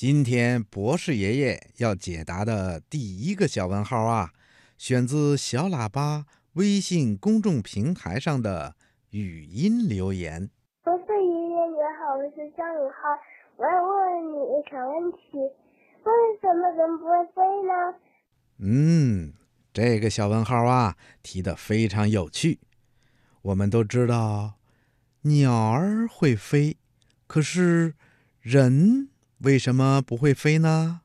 今天博士爷爷要解答的第一个小问号啊，选自小喇叭微信公众平台上的语音留言。博士爷爷你好，我是张宇浩，我要问你一个问题：为什么人不会飞呢？嗯，这个小问号啊提的非常有趣。我们都知道，鸟儿会飞，可是人。为什么不会飞呢？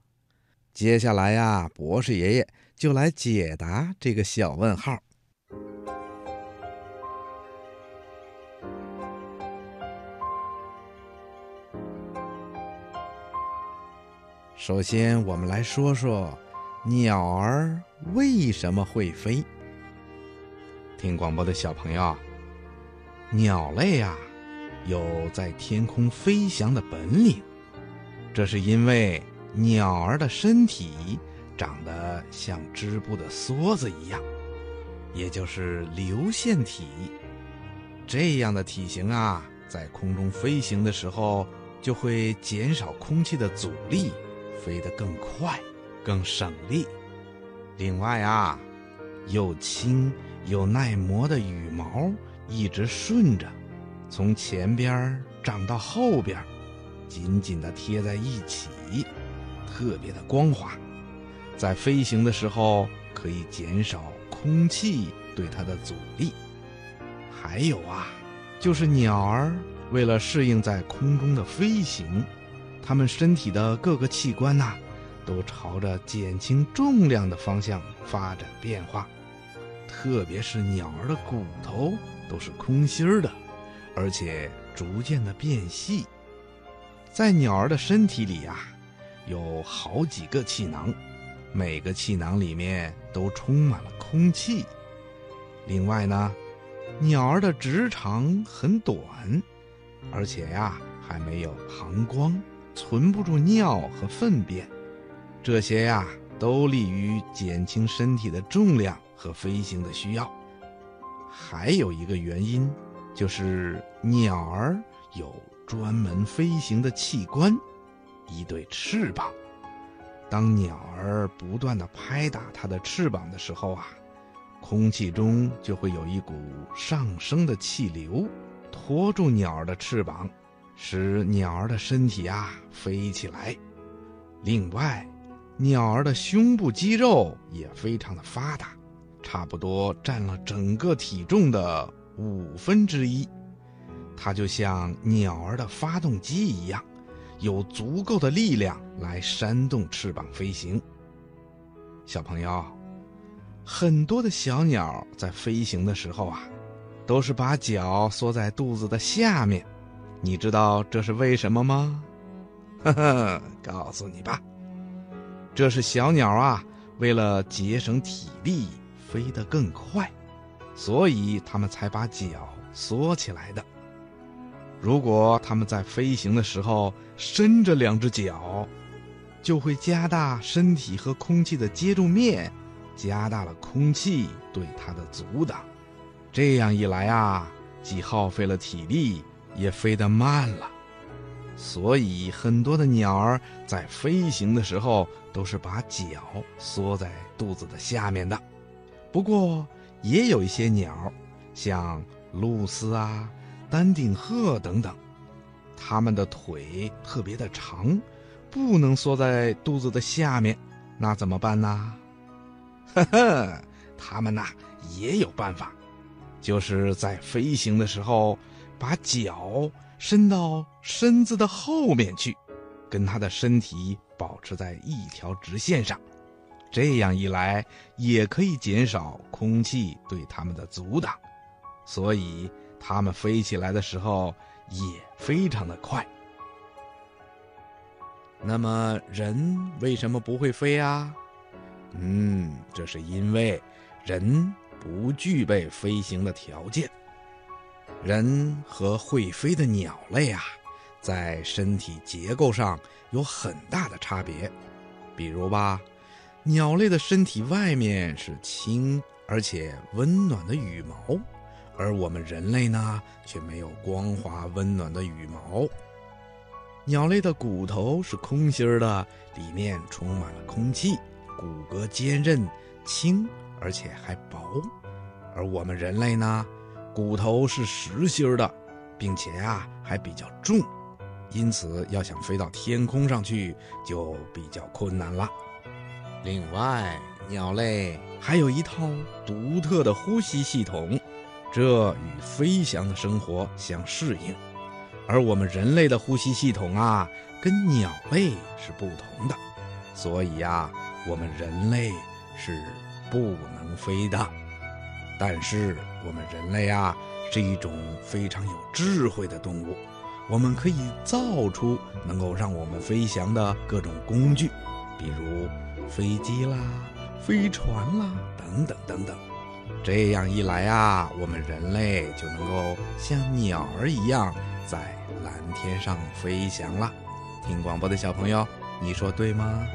接下来呀，博士爷爷就来解答这个小问号。首先，我们来说说鸟儿为什么会飞。听广播的小朋友，鸟类啊，有在天空飞翔的本领。这是因为鸟儿的身体长得像织布的梭子一样，也就是流线体。这样的体型啊，在空中飞行的时候就会减少空气的阻力，飞得更快、更省力。另外啊，又轻又耐磨的羽毛一直顺着，从前边长到后边。紧紧地贴在一起，特别的光滑，在飞行的时候可以减少空气对它的阻力。还有啊，就是鸟儿为了适应在空中的飞行，它们身体的各个器官呐，都朝着减轻重量的方向发展变化。特别是鸟儿的骨头都是空心儿的，而且逐渐的变细。在鸟儿的身体里呀，有好几个气囊，每个气囊里面都充满了空气。另外呢，鸟儿的直肠很短，而且呀还没有膀胱，存不住尿和粪便。这些呀都利于减轻身体的重量和飞行的需要。还有一个原因，就是鸟儿有。专门飞行的器官，一对翅膀。当鸟儿不断的拍打它的翅膀的时候啊，空气中就会有一股上升的气流，托住鸟儿的翅膀，使鸟儿的身体啊飞起来。另外，鸟儿的胸部肌肉也非常的发达，差不多占了整个体重的五分之一。它就像鸟儿的发动机一样，有足够的力量来扇动翅膀飞行。小朋友，很多的小鸟在飞行的时候啊，都是把脚缩在肚子的下面。你知道这是为什么吗？呵呵，告诉你吧，这是小鸟啊，为了节省体力，飞得更快，所以它们才把脚缩起来的。如果它们在飞行的时候伸着两只脚，就会加大身体和空气的接触面，加大了空气对它的阻挡。这样一来啊，既耗费了体力，也飞得慢了。所以，很多的鸟儿在飞行的时候都是把脚缩在肚子的下面的。不过，也有一些鸟，像鹭鸶啊。丹顶鹤等等，它们的腿特别的长，不能缩在肚子的下面，那怎么办呢？呵呵，它们呐也有办法，就是在飞行的时候，把脚伸到身子的后面去，跟它的身体保持在一条直线上，这样一来也可以减少空气对它们的阻挡，所以。它们飞起来的时候也非常的快。那么人为什么不会飞啊？嗯，这是因为人不具备飞行的条件。人和会飞的鸟类啊，在身体结构上有很大的差别。比如吧，鸟类的身体外面是轻而且温暖的羽毛。而我们人类呢，却没有光滑温暖的羽毛。鸟类的骨头是空心儿的，里面充满了空气，骨骼坚韧、轻，而且还薄。而我们人类呢，骨头是实心儿的，并且啊还比较重，因此要想飞到天空上去就比较困难了。另外，鸟类还有一套独特的呼吸系统，这与飞翔的生活相适应。而我们人类的呼吸系统啊，跟鸟类是不同的，所以呀，我们人类是不能飞的。但是我们人类啊，是一种非常有智慧的动物，我们可以造出能够让我们飞翔的各种工具，比如飞机啦、飞船啦等等等等。这样一来啊，我们人类就能够像鸟儿一样在蓝天上飞翔了。听广播的小朋友，你说对吗？